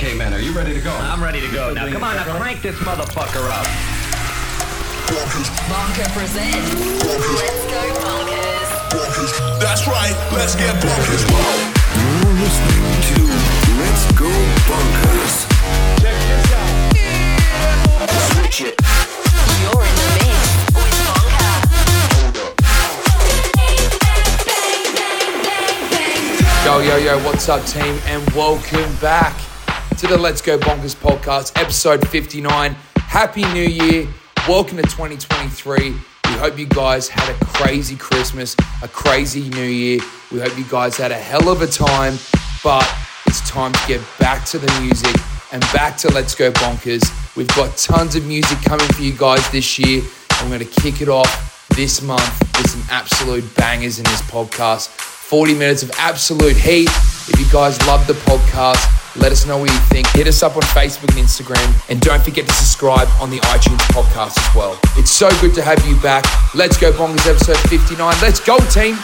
K-Man, are you ready to go? I'm ready to go. Now, come on, now crank this motherfucker up. Bonker presents Let's Go Bonkers. That's right, let's get bonkers. You're listening to Let's Go Bonkers. Check this out. Switch it. You're in the mix with Bonker. Yo, yo, yo, what's up, team? And welcome back to the Let's Go Bonkers podcast, episode 59. Happy New Year. Welcome to 2023. We hope you guys had a crazy Christmas, a crazy New Year. We hope you guys had a hell of a time, but it's time to get back to the music and back to Let's Go Bonkers. We've got tons of music coming for you guys this year, we're going to kick it off this month with some absolute bangers in this podcast. 40 minutes of absolute heat. If you guys love the podcast, let us know what you think. Hit us up on Facebook and Instagram. And don't forget to subscribe on the iTunes podcast as well. It's so good to have you back. Let's go, Bonkers, episode 59. Let's go, team.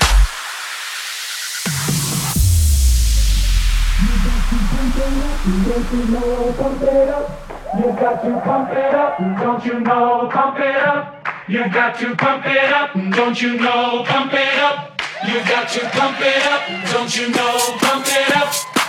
You got to pump it up, don't you know? Pump it up. You got to pump it up, don't you know? Pump it up. You got to pump it up, don't you know? Pump it up.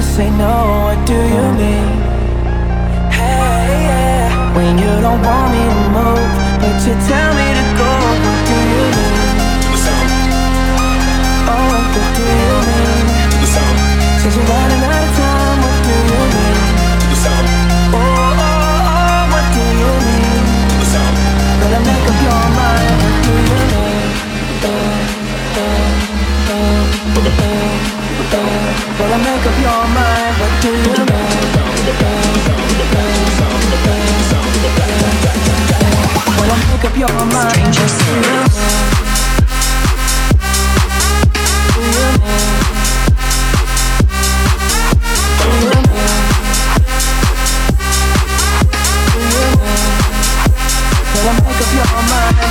Wanna say no. What do you mean? Hey, yeah. When you don't want me to move, but you tell me to go. What do you mean? Oh, what do you mean? Says you're running out of time. What do you mean? Oh, oh, oh, what do you mean? Better make up your mind. What do you mean? Better make up mean? Better make up your mind. What do you mean? Do you make up your mind. You mean? Make up your mind.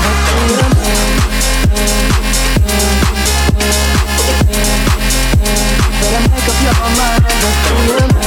What do you mean?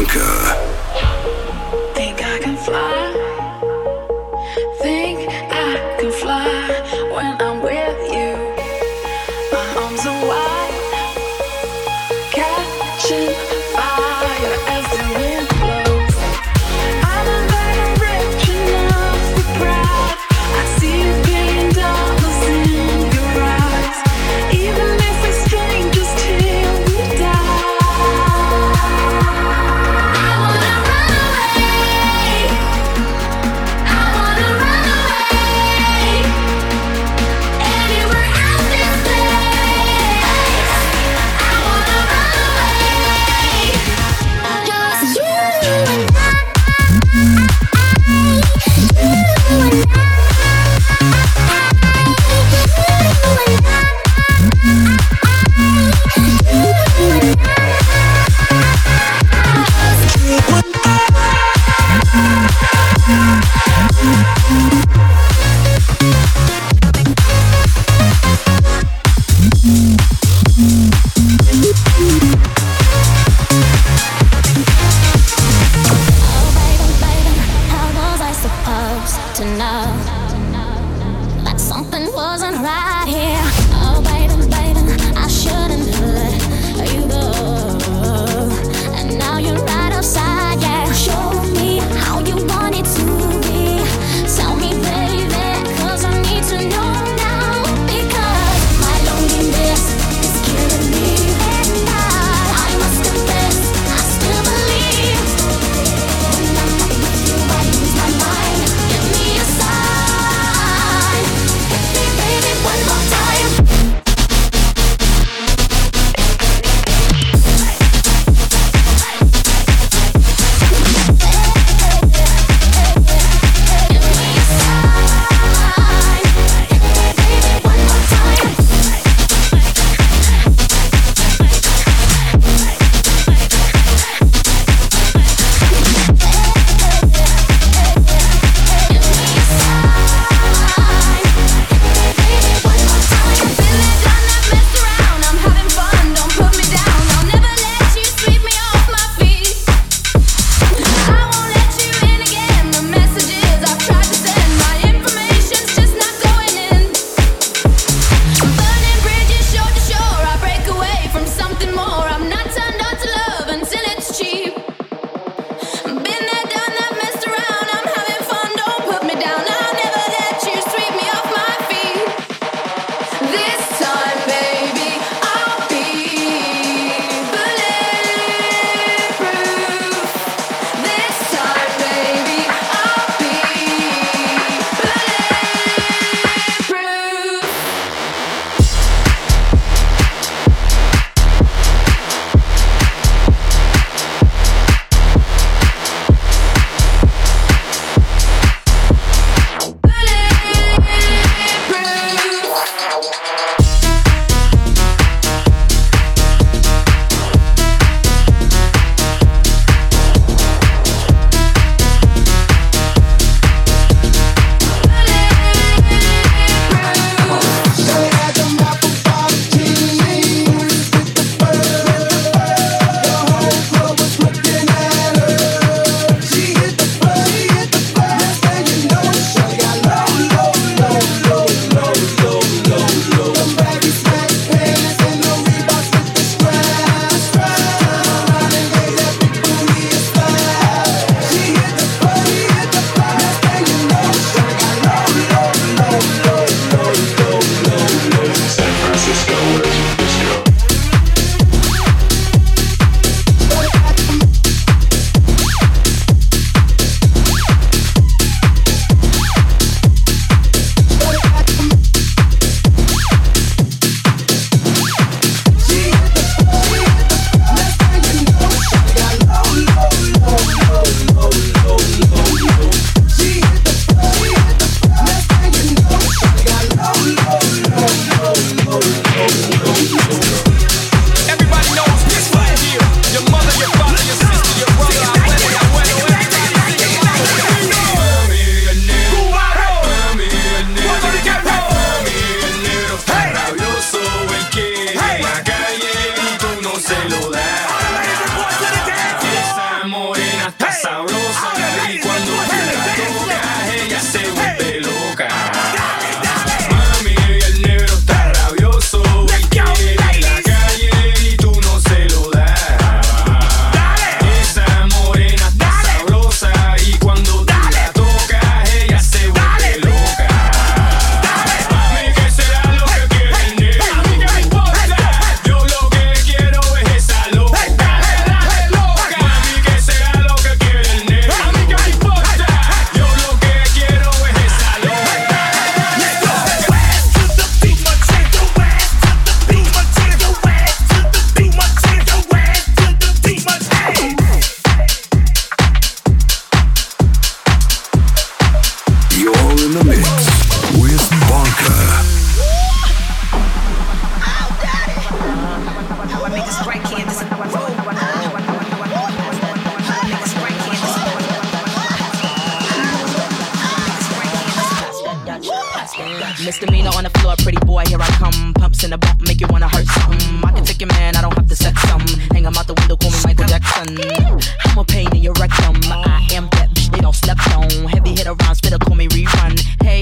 Blanca.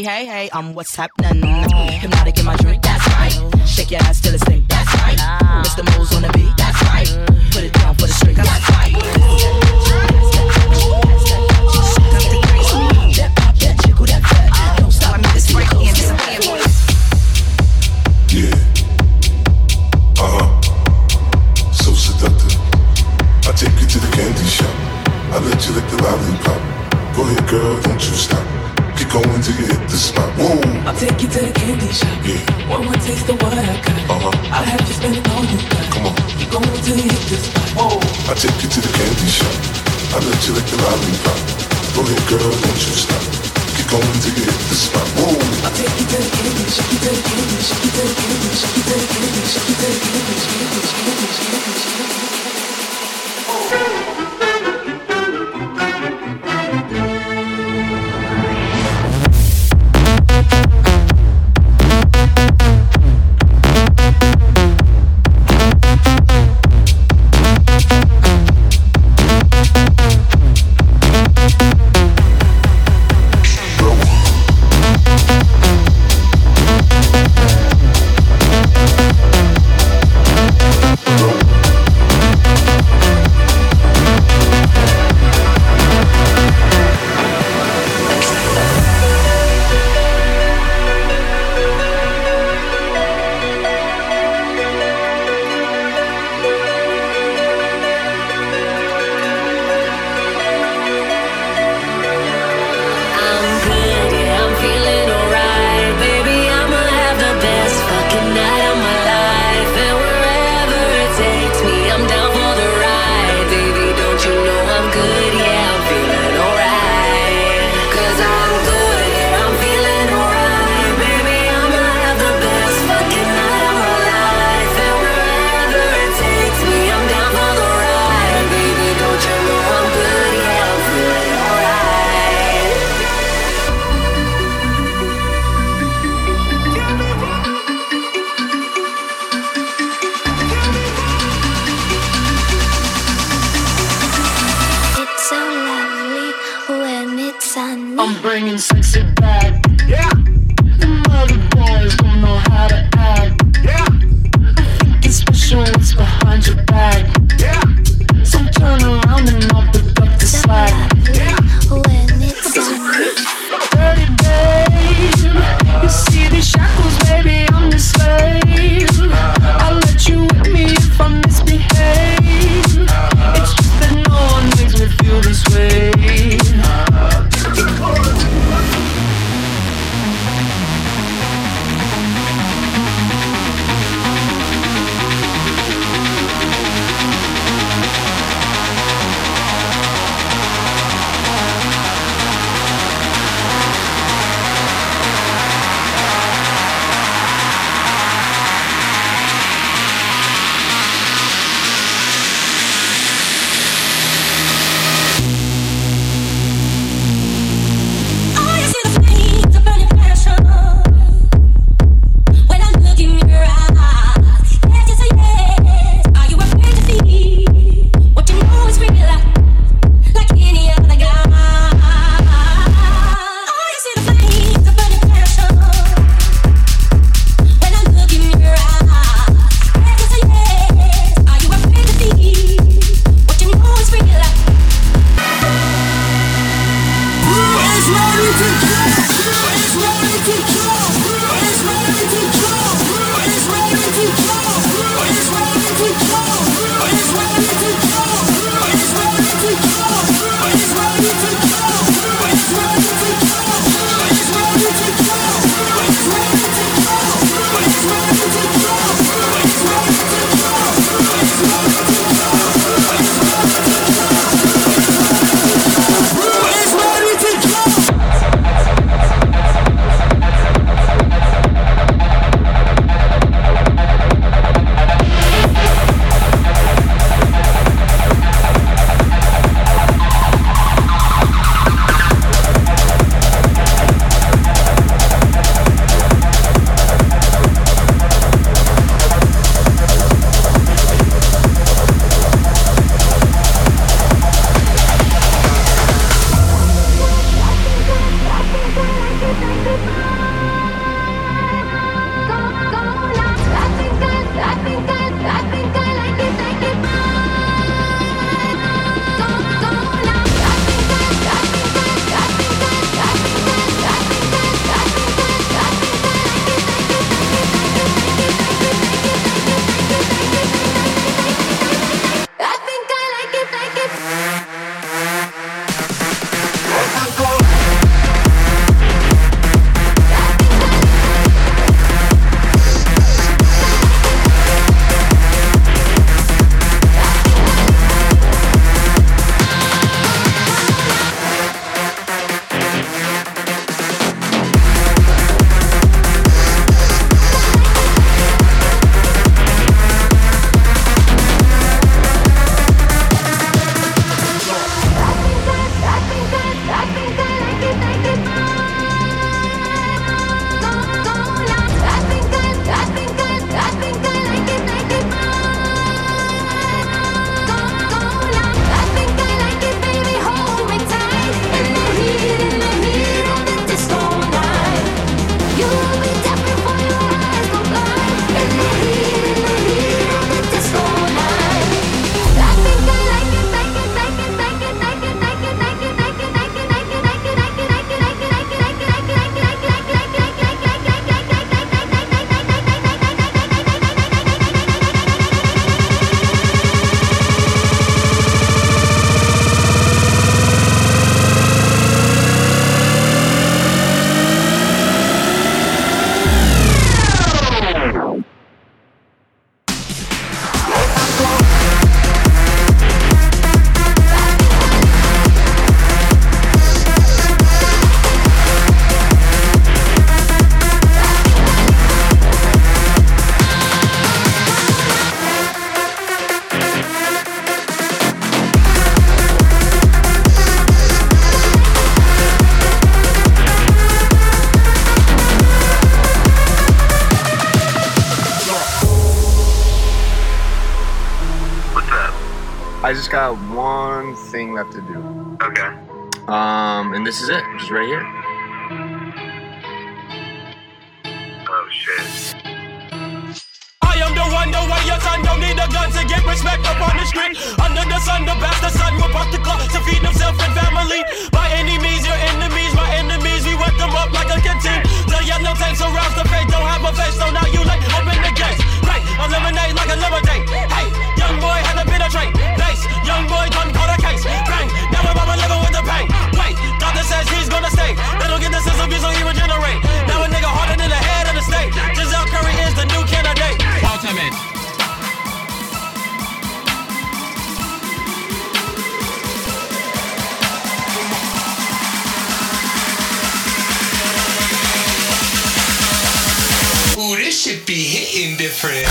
Hey, hey, um, what's happening? Hypnotic in my drink, that's right. Shake your ass till it stink, that's right. Mr. Moles on the beat, that's right. Put it down for the street, that's right. Yeah. Uh huh. So seductive. I take you to the candy shop. I let you lick the lollipop. Go ahead, girl, don't you stop. Keep going till you hit the spot. Whoa. I'll take you to the candy shop. Yeah. One more taste of what I got. Uh-huh. I'll have you spending all you got. Come on. Keep going till you hit the spot. Whoa. I take you to the candy shop. I let you lick the lollipop. Go ahead, girl, don't you stop. Keep going till you hit the spot. Whoa. I'll take you to the candy shop. You to the candy shop. You to the candy shop. You to the candy shop. You to the candy shop. Candy shop. Candy shop. Candy shop. I'm just got one thing left to do. Okay. Um, and this is it. Just right here. different.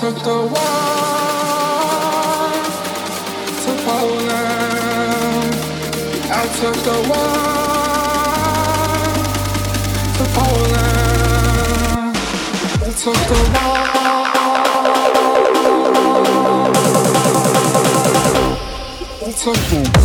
took the one to Poland. I took the one to Poland. I took the one. I took the